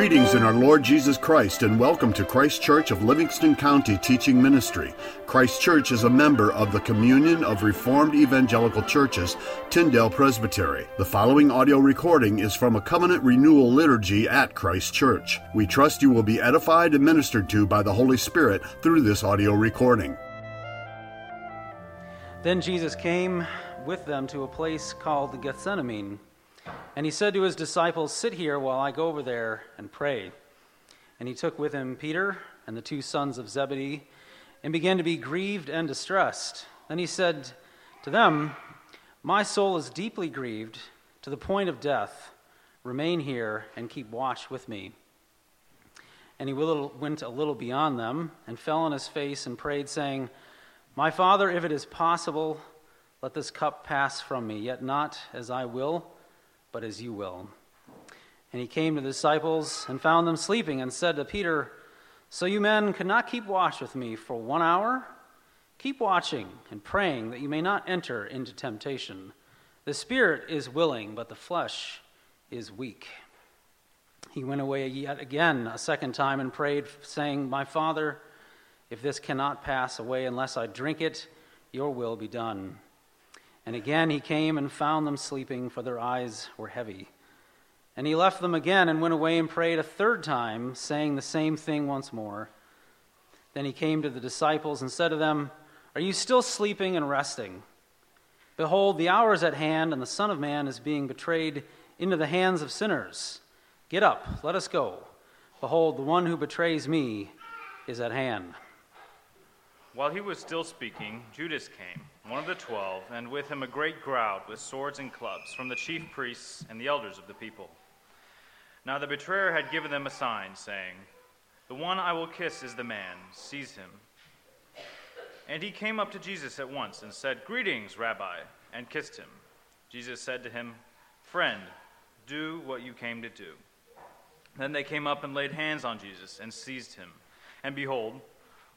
Greetings in our Lord Jesus Christ and welcome to Christ Church of Livingston County Teaching Ministry. Christ Church is a member of the Communion of Reformed Evangelical Churches, Tyndale Presbytery. The following audio recording is from a covenant renewal liturgy at Christ Church. We trust you will be edified and ministered to by the Holy Spirit through this audio recording. Then Jesus came with them to a place called Gethsemane and he said to his disciples, Sit here while I go over there and pray. And he took with him Peter and the two sons of Zebedee and began to be grieved and distressed. Then he said to them, My soul is deeply grieved to the point of death. Remain here and keep watch with me. And he went a little beyond them and fell on his face and prayed, saying, My Father, if it is possible, let this cup pass from me, yet not as I will but as you will. And he came to the disciples and found them sleeping and said to Peter, So you men could not keep watch with me for one hour? Keep watching and praying that you may not enter into temptation. The spirit is willing, but the flesh is weak. He went away yet again a second time and prayed, saying, My Father, if this cannot pass away unless I drink it, your will be done. And again he came and found them sleeping, for their eyes were heavy. And he left them again and went away and prayed a third time, saying the same thing once more. Then he came to the disciples and said to them, Are you still sleeping and resting? Behold, the hour is at hand, and the Son of Man is being betrayed into the hands of sinners. Get up, let us go. Behold, the one who betrays me is at hand. While he was still speaking, Judas came one of the twelve, and with him a great crowd with swords and clubs from the chief priests and the elders of the people. Now the betrayer had given them a sign, saying, The one I will kiss is the man, seize him. And he came up to Jesus at once and said, Greetings, Rabbi, and kissed him. Jesus said to him, Friend, do what you came to do. Then they came up and laid hands on Jesus and seized him. And behold,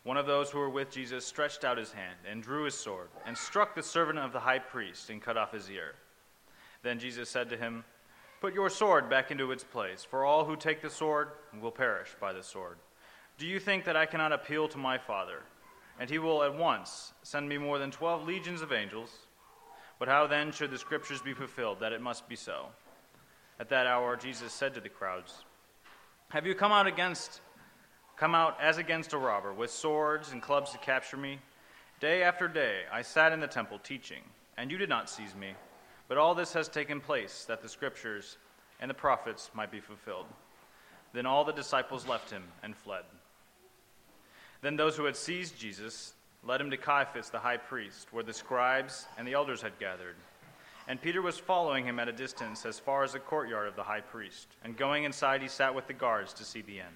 one of those who were with Jesus stretched out his hand and drew his sword and struck the servant of the high priest and cut off his ear. Then Jesus said to him, Put your sword back into its place, for all who take the sword will perish by the sword. Do you think that I cannot appeal to my Father, and he will at once send me more than twelve legions of angels? But how then should the scriptures be fulfilled that it must be so? At that hour, Jesus said to the crowds, Have you come out against come out as against a robber, with swords and clubs to capture me. Day after day I sat in the temple teaching, and you did not seize me. But all this has taken place that the scriptures and the prophets might be fulfilled. Then all the disciples left him and fled. Then those who had seized Jesus led him to Caiaphas the high priest, where the scribes and the elders had gathered. And Peter was following him at a distance as far as the courtyard of the high priest. And going inside, he sat with the guards to see the end.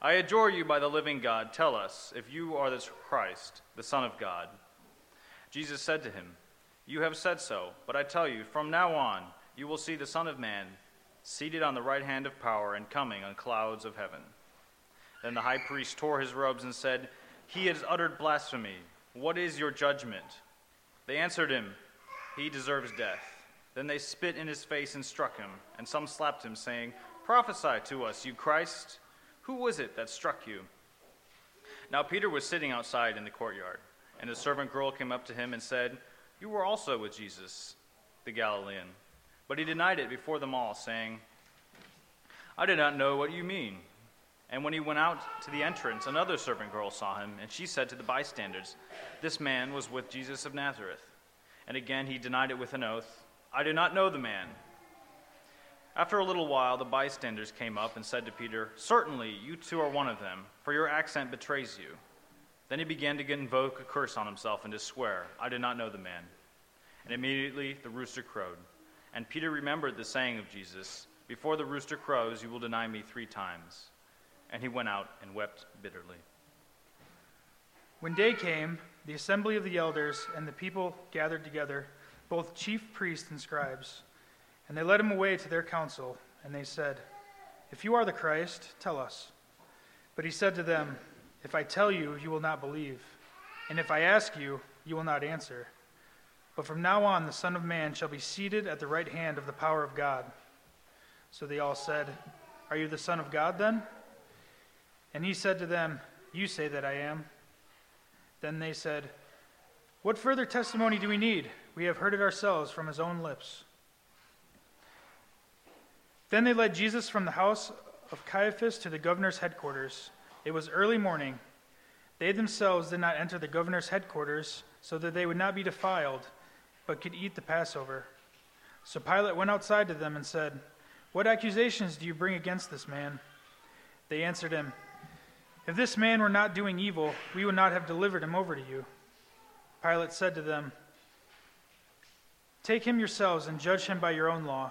I adjure you by the living God, tell us if you are the Christ, the Son of God. Jesus said to him, You have said so, but I tell you, from now on you will see the Son of Man seated on the right hand of power and coming on clouds of heaven. Then the high priest tore his robes and said, He has uttered blasphemy. What is your judgment? They answered him, He deserves death. Then they spit in his face and struck him, and some slapped him, saying, Prophesy to us, you Christ. Who was it that struck you? Now Peter was sitting outside in the courtyard, and a servant girl came up to him and said, You were also with Jesus, the Galilean. But he denied it before them all, saying, I did not know what you mean. And when he went out to the entrance, another servant girl saw him, and she said to the bystanders, This man was with Jesus of Nazareth. And again he denied it with an oath, I do not know the man. After a little while, the bystanders came up and said to Peter, Certainly, you too are one of them, for your accent betrays you. Then he began to invoke a curse on himself and to swear, I did not know the man. And immediately the rooster crowed. And Peter remembered the saying of Jesus, Before the rooster crows, you will deny me three times. And he went out and wept bitterly. When day came, the assembly of the elders and the people gathered together, both chief priests and scribes. And they led him away to their council, and they said, If you are the Christ, tell us. But he said to them, If I tell you, you will not believe. And if I ask you, you will not answer. But from now on, the Son of Man shall be seated at the right hand of the power of God. So they all said, Are you the Son of God then? And he said to them, You say that I am. Then they said, What further testimony do we need? We have heard it ourselves from his own lips. Then they led Jesus from the house of Caiaphas to the governor's headquarters. It was early morning. They themselves did not enter the governor's headquarters so that they would not be defiled, but could eat the Passover. So Pilate went outside to them and said, What accusations do you bring against this man? They answered him, if this man were not doing evil, we would not have delivered him over to you. Pilate said to them, Take him yourselves and judge him by your own law.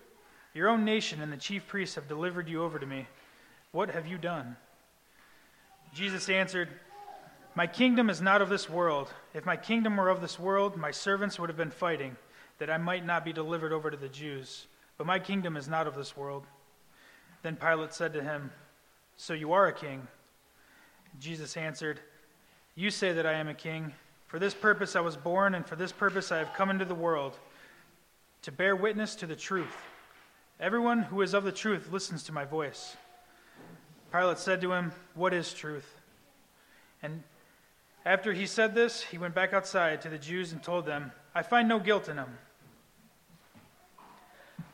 Your own nation and the chief priests have delivered you over to me. What have you done? Jesus answered, My kingdom is not of this world. If my kingdom were of this world, my servants would have been fighting, that I might not be delivered over to the Jews. But my kingdom is not of this world. Then Pilate said to him, So you are a king? Jesus answered, You say that I am a king. For this purpose I was born, and for this purpose I have come into the world, to bear witness to the truth. Everyone who is of the truth listens to my voice. Pilate said to him, What is truth? And after he said this, he went back outside to the Jews and told them, I find no guilt in him.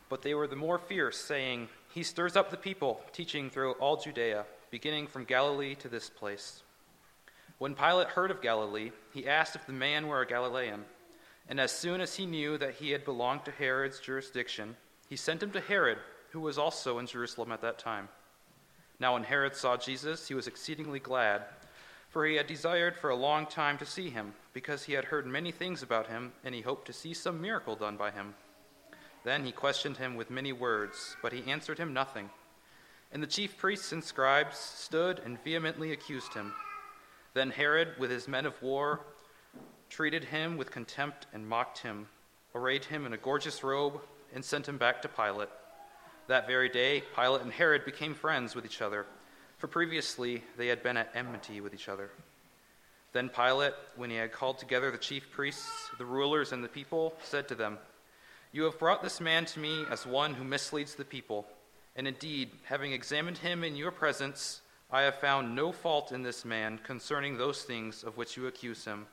But they were the more fierce, saying, He stirs up the people, teaching throughout all Judea beginning from Galilee to this place. When Pilate heard of Galilee, he asked if the man were a Galilean. And as soon as he knew that he had belonged to Herod's jurisdiction, he sent him to Herod, who was also in Jerusalem at that time. Now, when Herod saw Jesus, he was exceedingly glad, for he had desired for a long time to see him, because he had heard many things about him, and he hoped to see some miracle done by him. Then he questioned him with many words, but he answered him nothing. And the chief priests and scribes stood and vehemently accused him. Then Herod, with his men of war, treated him with contempt and mocked him, arrayed him in a gorgeous robe, and sent him back to Pilate. That very day, Pilate and Herod became friends with each other, for previously they had been at enmity with each other. Then Pilate, when he had called together the chief priests, the rulers, and the people, said to them, You have brought this man to me as one who misleads the people. And indeed, having examined him in your presence, I have found no fault in this man concerning those things of which you accuse him.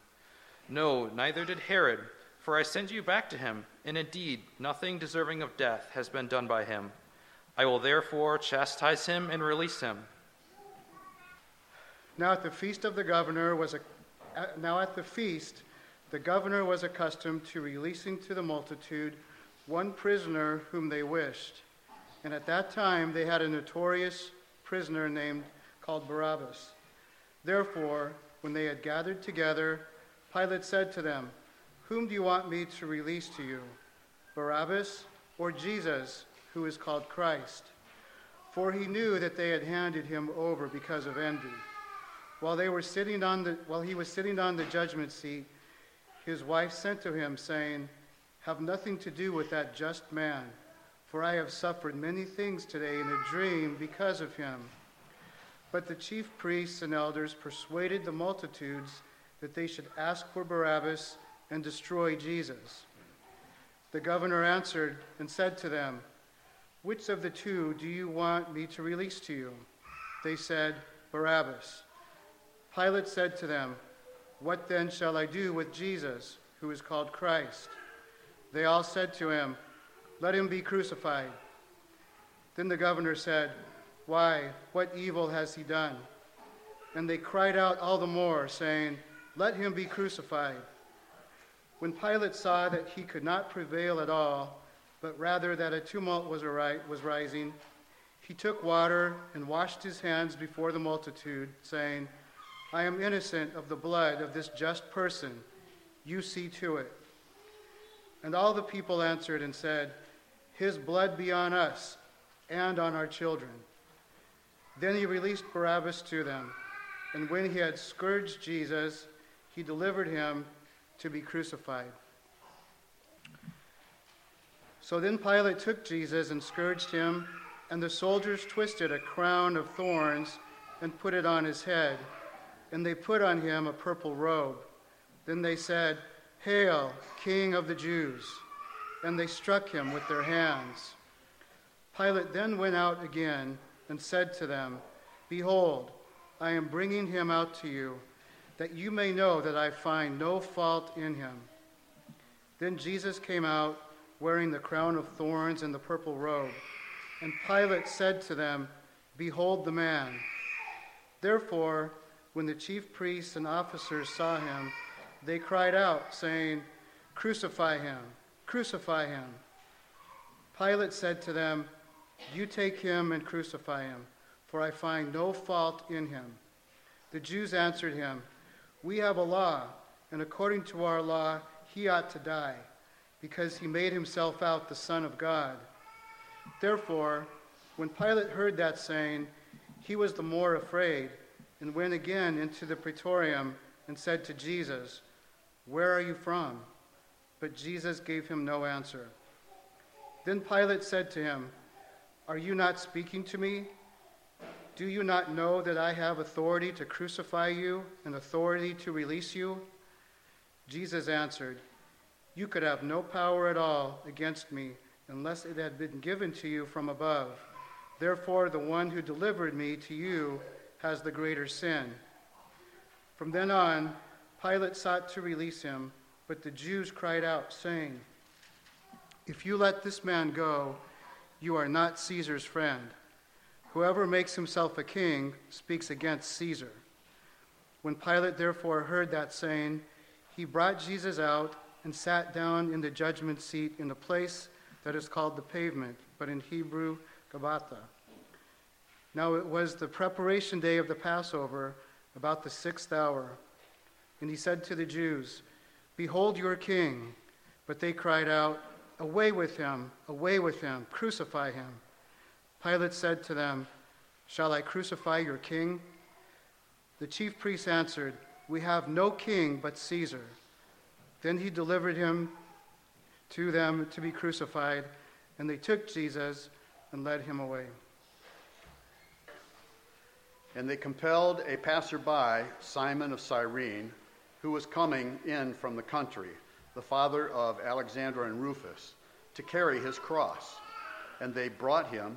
No, neither did Herod, for I send you back to him, and indeed, nothing deserving of death has been done by him. I will therefore chastise him and release him. Now at the feast of the governor was a, uh, now at the feast the governor was accustomed to releasing to the multitude one prisoner whom they wished. And at that time, they had a notorious prisoner named called Barabbas. Therefore, when they had gathered together, Pilate said to them, Whom do you want me to release to you, Barabbas or Jesus, who is called Christ? For he knew that they had handed him over because of envy. While, they were sitting on the, while he was sitting on the judgment seat, his wife sent to him, saying, Have nothing to do with that just man for I have suffered many things today in a dream because of him. But the chief priests and elders persuaded the multitudes that they should ask for Barabbas and destroy Jesus. The governor answered and said to them, Which of the two do you want me to release to you? They said, Barabbas. Pilate said to them, What then shall I do with Jesus, who is called Christ? They all said to him, let him be crucified. Then the governor said, Why, what evil has he done? And they cried out all the more, saying, Let him be crucified. When Pilate saw that he could not prevail at all, but rather that a tumult was, was rising, he took water and washed his hands before the multitude, saying, I am innocent of the blood of this just person. You see to it. And all the people answered and said, His blood be on us and on our children. Then he released Barabbas to them, and when he had scourged Jesus, he delivered him to be crucified. So then Pilate took Jesus and scourged him, and the soldiers twisted a crown of thorns and put it on his head, and they put on him a purple robe. Then they said, Hail, King of the Jews! And they struck him with their hands. Pilate then went out again and said to them, Behold, I am bringing him out to you, that you may know that I find no fault in him. Then Jesus came out wearing the crown of thorns and the purple robe. And Pilate said to them, Behold the man. Therefore, when the chief priests and officers saw him, they cried out, saying, Crucify him! Crucify him! Pilate said to them, You take him and crucify him, for I find no fault in him. The Jews answered him, We have a law, and according to our law, he ought to die, because he made himself out the Son of God. Therefore, when Pilate heard that saying, he was the more afraid, and went again into the praetorium and said to Jesus, Where are you from? But Jesus gave him no answer. Then Pilate said to him, Are you not speaking to me? Do you not know that I have authority to crucify you and authority to release you? Jesus answered, You could have no power at all against me unless it had been given to you from above. Therefore, the one who delivered me to you has the greater sin. From then on, Pilate sought to release him, but the Jews cried out, saying, If you let this man go, you are not Caesar's friend. Whoever makes himself a king speaks against Caesar. When Pilate therefore heard that saying, he brought Jesus out and sat down in the judgment seat in the place that is called the pavement, but in Hebrew, Gabbatha. Now it was the preparation day of the Passover, about the sixth hour. And he said to the Jews, Behold your king. But they cried out, Away with him, away with him, crucify him. Pilate said to them, Shall I crucify your king? The chief priests answered, We have no king but Caesar. Then he delivered him to them to be crucified, and they took Jesus and led him away. And they compelled a passerby, Simon of Cyrene, who was coming in from the country, the father of Alexander and Rufus, to carry his cross. And they brought him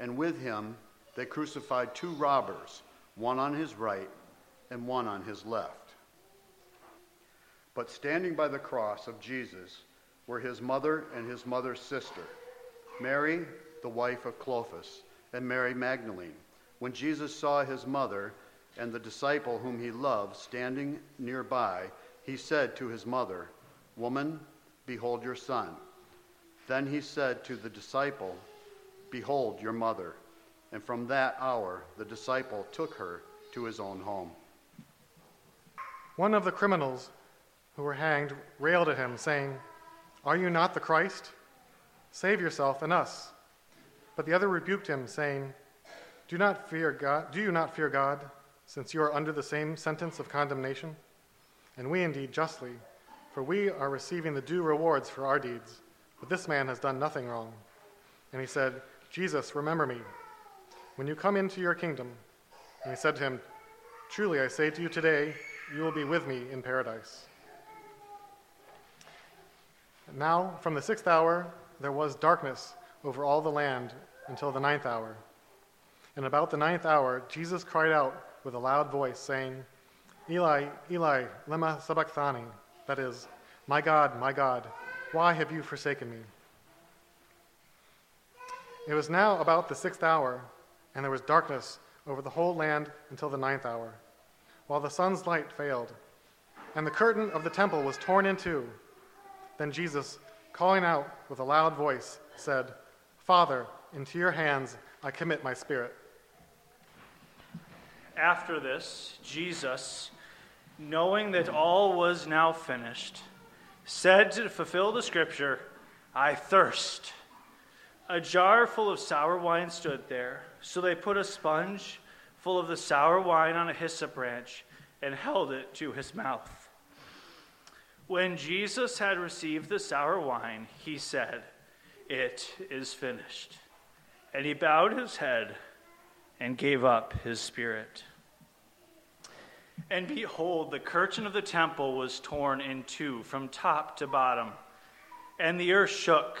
And with him they crucified two robbers, one on his right and one on his left. But standing by the cross of Jesus were his mother and his mother's sister, Mary, the wife of Clopas, and Mary Magdalene. When Jesus saw his mother and the disciple whom he loved standing nearby, he said to his mother, Woman, behold your son. Then he said to the disciple, Behold your mother. And from that hour the disciple took her to his own home. One of the criminals who were hanged railed at him, saying, Are you not the Christ? Save yourself and us. But the other rebuked him, saying, do not fear God. Do you not fear God, since you are under the same sentence of condemnation? And we indeed justly, for we are receiving the due rewards for our deeds. But this man has done nothing wrong. And he said, Jesus, remember me when you come into your kingdom. And he said to him, Truly I say to you today, you will be with me in paradise. And now, from the sixth hour, there was darkness over all the land until the ninth hour. And about the ninth hour, Jesus cried out with a loud voice, saying, Eli, Eli, lema sabachthani, that is, My God, my God, why have you forsaken me? It was now about the sixth hour, and there was darkness over the whole land until the ninth hour, while the sun's light failed. And the curtain of the temple was torn in two. Then Jesus, calling out with a loud voice, said, Father, into your hands I commit my spirit. After this, Jesus, knowing that all was now finished, said to fulfill the scripture, I thirst. A jar full of sour wine stood there, so they put a sponge full of the sour wine on a hyssop branch and held it to his mouth. When Jesus had received the sour wine, he said, It is finished. And he bowed his head and gave up his spirit. And behold, the curtain of the temple was torn in two from top to bottom, and the earth shook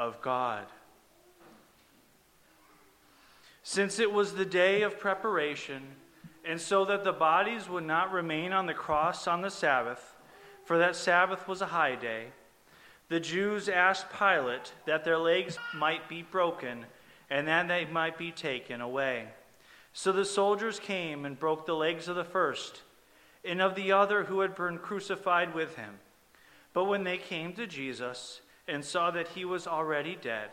of God. Since it was the day of preparation, and so that the bodies would not remain on the cross on the Sabbath, for that Sabbath was a high day, the Jews asked Pilate that their legs might be broken and that they might be taken away. So the soldiers came and broke the legs of the first and of the other who had been crucified with him. But when they came to Jesus, and saw that he was already dead.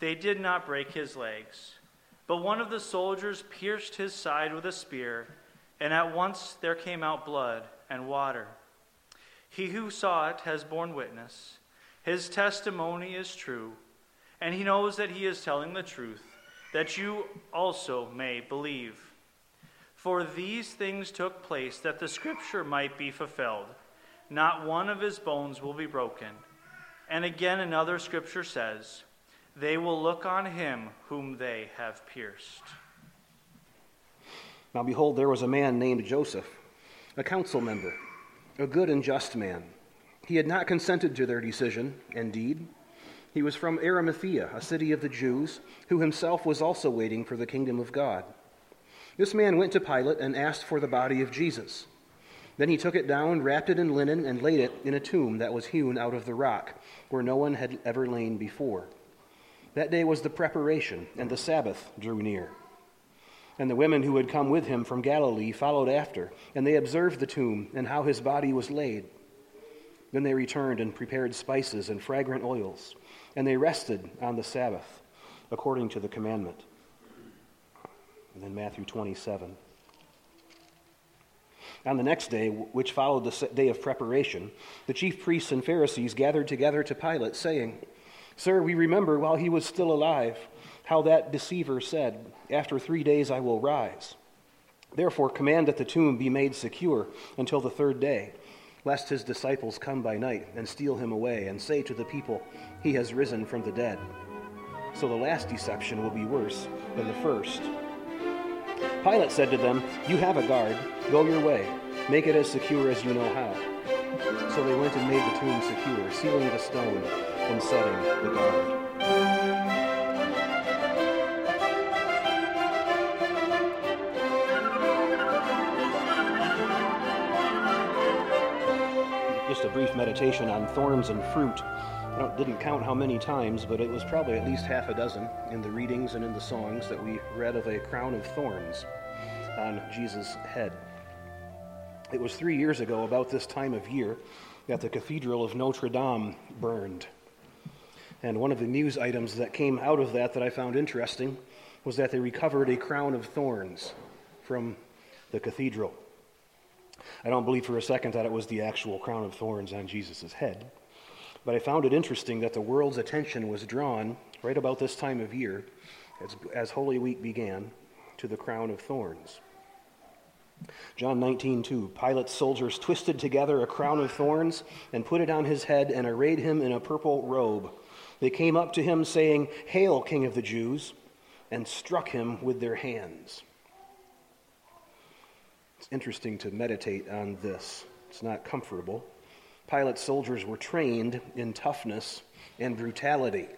They did not break his legs. But one of the soldiers pierced his side with a spear, and at once there came out blood and water. He who saw it has borne witness. His testimony is true, and he knows that he is telling the truth, that you also may believe. For these things took place that the scripture might be fulfilled. Not one of his bones will be broken. And again, another scripture says, They will look on him whom they have pierced. Now, behold, there was a man named Joseph, a council member, a good and just man. He had not consented to their decision, indeed. He was from Arimathea, a city of the Jews, who himself was also waiting for the kingdom of God. This man went to Pilate and asked for the body of Jesus. Then he took it down, wrapped it in linen, and laid it in a tomb that was hewn out of the rock, where no one had ever lain before. That day was the preparation, and the Sabbath drew near. And the women who had come with him from Galilee followed after, and they observed the tomb and how his body was laid. Then they returned and prepared spices and fragrant oils, and they rested on the Sabbath, according to the commandment. And then Matthew 27. On the next day, which followed the day of preparation, the chief priests and Pharisees gathered together to Pilate, saying, Sir, we remember while he was still alive how that deceiver said, After three days I will rise. Therefore, command that the tomb be made secure until the third day, lest his disciples come by night and steal him away and say to the people, He has risen from the dead. So the last deception will be worse than the first. Pilate said to them, You have a guard. Go your way. Make it as secure as you know how. So they went and made the tomb secure, sealing the stone and setting the guard. Just a brief meditation on thorns and fruit. I didn't count how many times, but it was probably at least half a dozen in the readings and in the songs that we read of a crown of thorns on Jesus' head. It was three years ago, about this time of year, that the Cathedral of Notre Dame burned. And one of the news items that came out of that that I found interesting was that they recovered a crown of thorns from the cathedral. I don't believe for a second that it was the actual crown of thorns on Jesus' head, but I found it interesting that the world's attention was drawn right about this time of year, as, as Holy Week began, to the crown of thorns. John 19, 2. Pilate's soldiers twisted together a crown of thorns and put it on his head and arrayed him in a purple robe. They came up to him, saying, Hail, King of the Jews, and struck him with their hands. It's interesting to meditate on this. It's not comfortable. Pilate's soldiers were trained in toughness and brutality.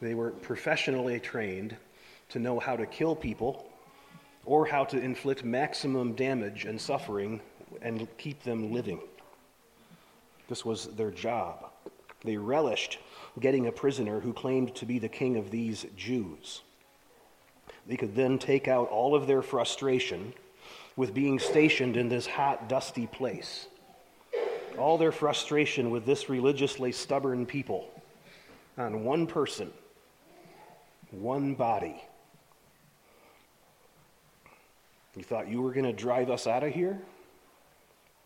They were professionally trained to know how to kill people or how to inflict maximum damage and suffering and keep them living. This was their job. They relished getting a prisoner who claimed to be the king of these Jews. They could then take out all of their frustration with being stationed in this hot, dusty place. All their frustration with this religiously stubborn people on one person, one body. You thought you were going to drive us out of here?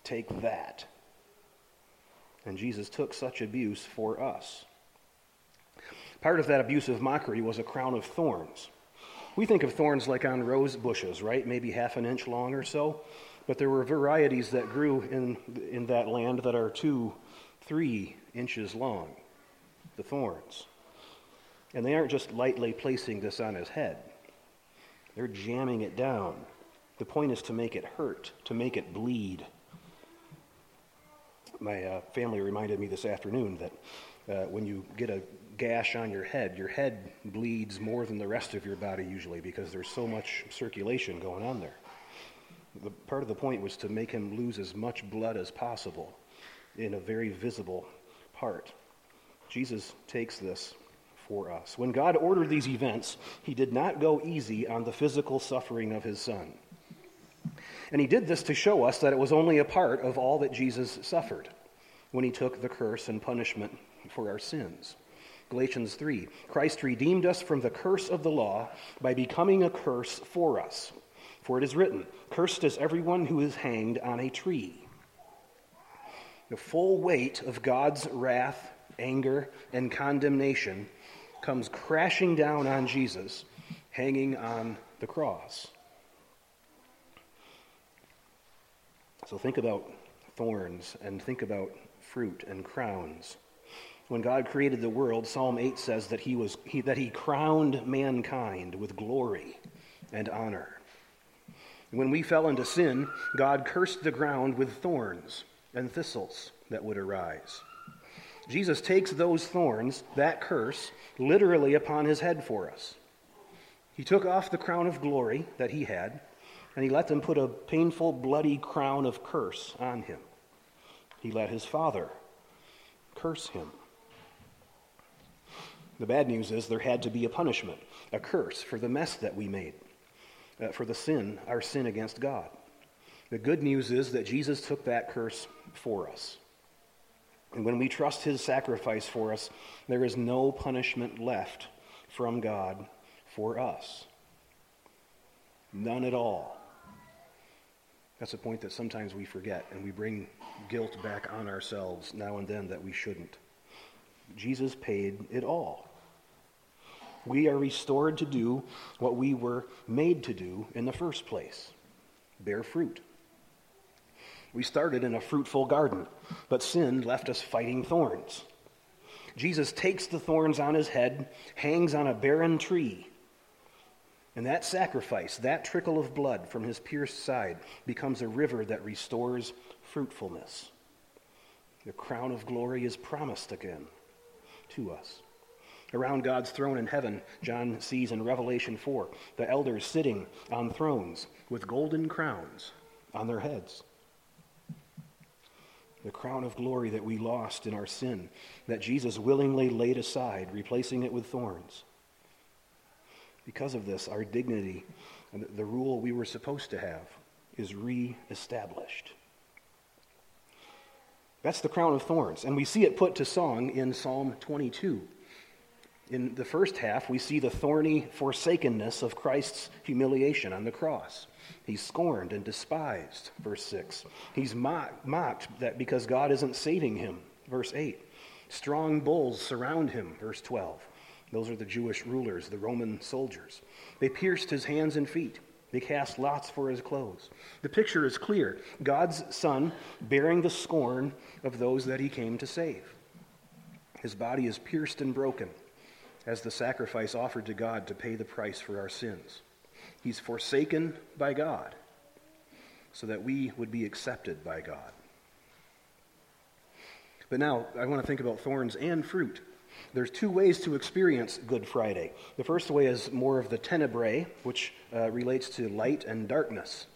Take that. And Jesus took such abuse for us. Part of that abusive mockery was a crown of thorns. We think of thorns like on rose bushes, right? Maybe half an inch long or so. But there were varieties that grew in, in that land that are two, three inches long, the thorns. And they aren't just lightly placing this on his head, they're jamming it down the point is to make it hurt, to make it bleed. My uh, family reminded me this afternoon that uh, when you get a gash on your head, your head bleeds more than the rest of your body usually because there's so much circulation going on there. The, part of the point was to make him lose as much blood as possible in a very visible part. Jesus takes this for us. When God ordered these events, he did not go easy on the physical suffering of his son. And he did this to show us that it was only a part of all that Jesus suffered when he took the curse and punishment for our sins. Galatians 3 Christ redeemed us from the curse of the law by becoming a curse for us. For it is written, Cursed is everyone who is hanged on a tree. The full weight of God's wrath, anger, and condemnation comes crashing down on Jesus, hanging on the cross. So think about thorns and think about fruit and crowns. When God created the world, Psalm 8 says that he, was, he, that he crowned mankind with glory and honor. When we fell into sin, God cursed the ground with thorns and thistles that would arise. Jesus takes those thorns, that curse, literally upon his head for us. He took off the crown of glory that he had and he let them put a painful, bloody crown of curse on him. He let his father curse him. The bad news is there had to be a punishment, a curse for the mess that we made, uh, for the sin, our sin against God. The good news is that Jesus took that curse for us. And when we trust his sacrifice for us, there is no punishment left from God for us. None at all. That's a point that sometimes we forget, and we bring guilt back on ourselves now and then that we shouldn't. Jesus paid it all. We are restored to do what we were made to do in the first place bear fruit. We started in a fruitful garden, but sin left us fighting thorns. Jesus takes the thorns on his head, hangs on a barren tree, and that sacrifice, that trickle of blood from his pierced side, becomes a river that restores fruitfulness. The crown of glory is promised again to us. Around God's throne in heaven, John sees in Revelation 4 the elders sitting on thrones with golden crowns on their heads. The crown of glory that we lost in our sin, that Jesus willingly laid aside, replacing it with thorns. Because of this, our dignity and the rule we were supposed to have is reestablished. That's the crown of thorns, and we see it put to song in Psalm 22. In the first half, we see the thorny forsakenness of Christ's humiliation on the cross. He's scorned and despised, verse 6. He's mocked, that because God isn't saving him, verse 8. Strong bulls surround him, verse 12. Those are the Jewish rulers, the Roman soldiers. They pierced his hands and feet. They cast lots for his clothes. The picture is clear God's Son bearing the scorn of those that he came to save. His body is pierced and broken as the sacrifice offered to God to pay the price for our sins. He's forsaken by God so that we would be accepted by God. But now I want to think about thorns and fruit. There's two ways to experience Good Friday. The first way is more of the tenebrae, which uh, relates to light and darkness.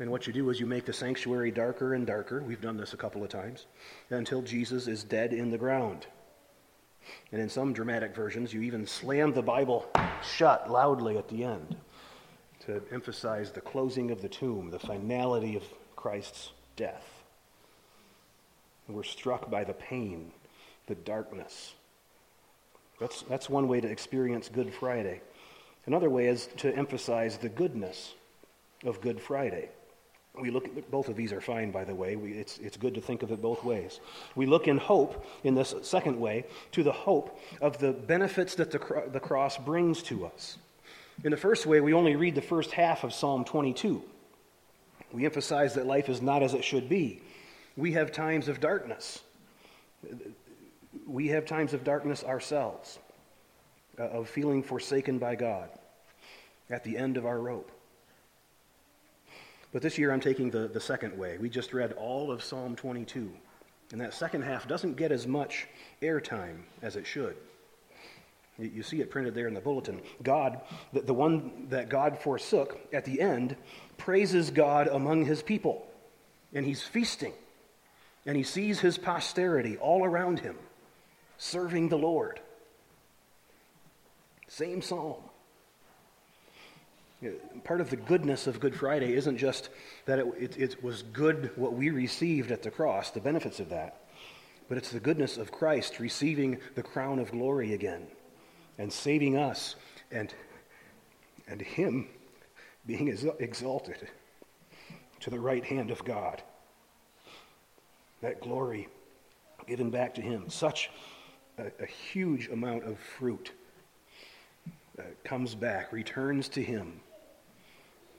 And what you do is you make the sanctuary darker and darker. We've done this a couple of times until Jesus is dead in the ground. And in some dramatic versions, you even slam the Bible shut loudly at the end to emphasize the closing of the tomb, the finality of Christ's death. And we're struck by the pain, the darkness. That's, that's one way to experience Good Friday. Another way is to emphasize the goodness of Good Friday. We look at, both of these are fine, by the way. We, it's, it's good to think of it both ways. We look in hope, in this second way, to the hope of the benefits that the, the cross brings to us. In the first way, we only read the first half of Psalm 22. We emphasize that life is not as it should be. We have times of darkness. We have times of darkness ourselves, uh, of feeling forsaken by God at the end of our rope. But this year I'm taking the, the second way. We just read all of Psalm 22, and that second half doesn't get as much airtime as it should. You, see it printed there in the bulletin. God, the, the one that God forsook at the end, praises God among his people, and he's feasting, and he sees his posterity all around him, serving the Lord. Same psalm. Part of the goodness of Good Friday isn't just that it, it, it, was good what we received at the cross, the benefits of that, but it's the goodness of Christ receiving the crown of glory again and saving us and, and Him being exalted to the right hand of God. That glory given back to Him. Such a, a huge amount of fruit uh, comes back, returns to Him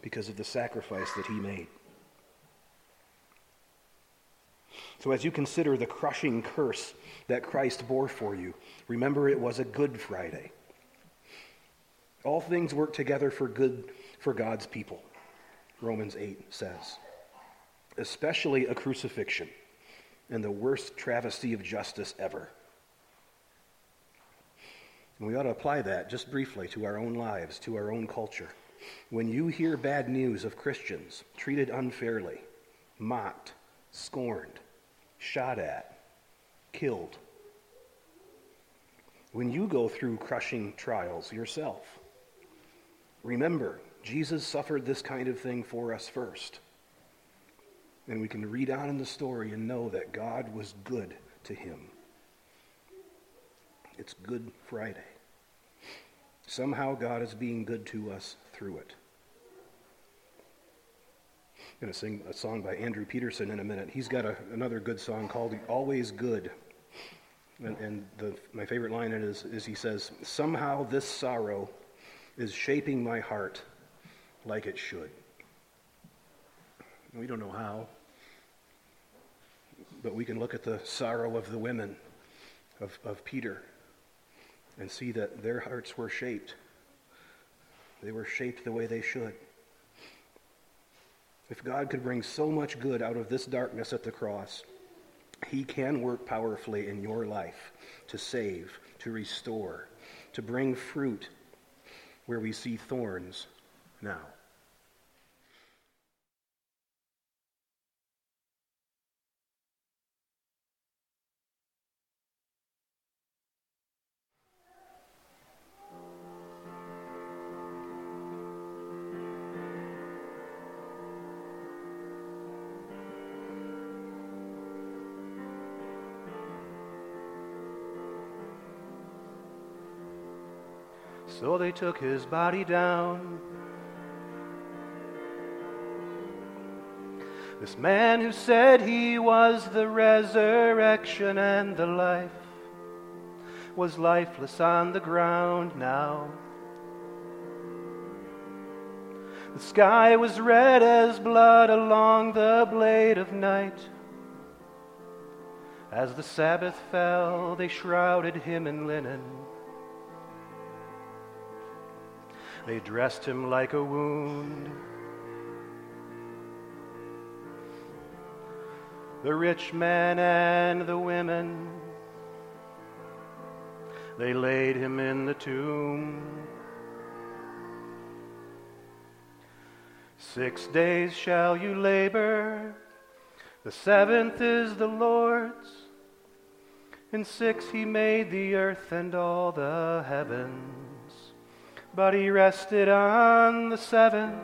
because of the sacrifice that he made. So, as you consider the crushing curse that Christ bore for you, remember it was a Good Friday. All things work together for good for God's people, Romans 8 says, especially a crucifixion and the worst travesty of justice ever. And we ought to apply that just briefly to our own lives, to our own culture. When you hear bad news of Christians treated unfairly, mocked, scorned, shot at, killed, when you go through crushing trials yourself, remember, Jesus suffered this kind of thing for us first. And we can read on in the story and know that God was good to him. It's Good Friday. Somehow God is being good to us through it. I'm going to sing a song by Andrew Peterson in a minute. He's got a, another good song called Always Good. And, and the, my favorite line in it is, is he says, Somehow this sorrow is shaping my heart like it should. We don't know how, but we can look at the sorrow of the women of, of Peter and see that their hearts were shaped. They were shaped the way they should. If God could bring so much good out of this darkness at the cross, He can work powerfully in your life to save, to restore, to bring fruit where we see thorns now. So they took his body down. This man who said he was the resurrection and the life was lifeless on the ground now. The sky was red as blood along the blade of night. As the Sabbath fell, they shrouded him in linen. They dressed him like a wound. The rich man and the women, they laid him in the tomb. Six days shall you labor, the seventh is the Lord's. In six he made the earth and all the heavens, but he rested on the seventh.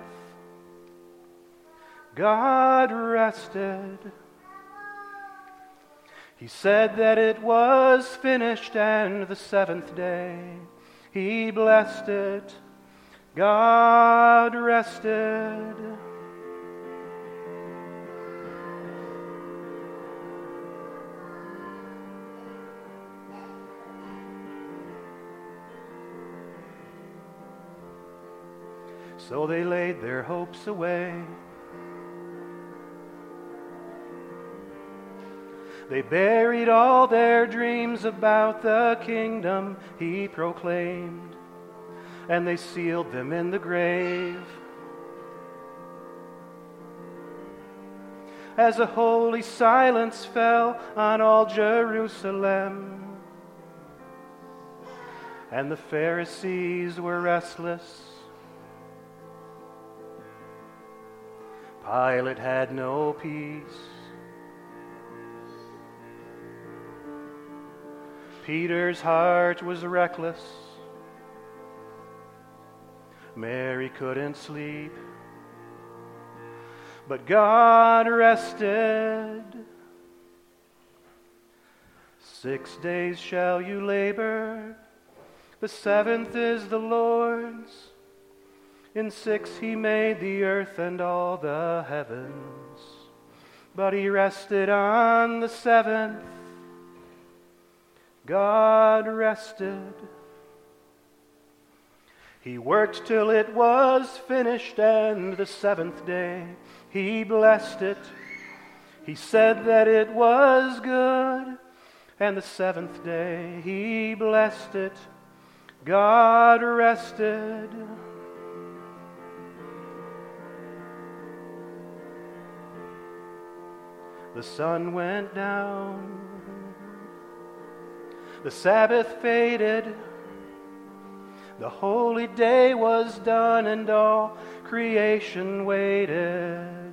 God rested. He said that it was finished, and the seventh day he blessed it. God rested. So they laid their hopes away. They buried all their dreams about the kingdom he proclaimed, and they sealed them in the grave. As a holy silence fell on all Jerusalem, and the Pharisees were restless. Pilate had no peace. Peter's heart was reckless. Mary couldn't sleep. But God rested. Six days shall you labor, the seventh is the Lord's. In six he made the earth and all the heavens, but he rested on the seventh. God rested. He worked till it was finished, and the seventh day he blessed it. He said that it was good, and the seventh day he blessed it. God rested. The sun went down. The Sabbath faded. The holy day was done, and all creation waited.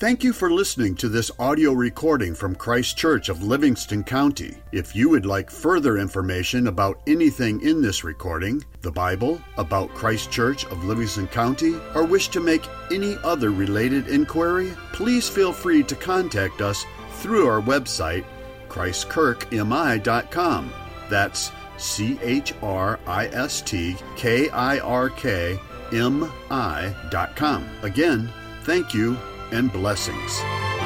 Thank you for listening to this audio recording from Christ Kirk of Livingston County. If you would like further information about anything in this recording, the Bible, about Christ Kirk of Livingston County, or wish to make any other related inquiry, please feel free to contact us through our website, christkirkmi.com. That's C H R I S T K I R K M I.com. Again, thank you and blessings.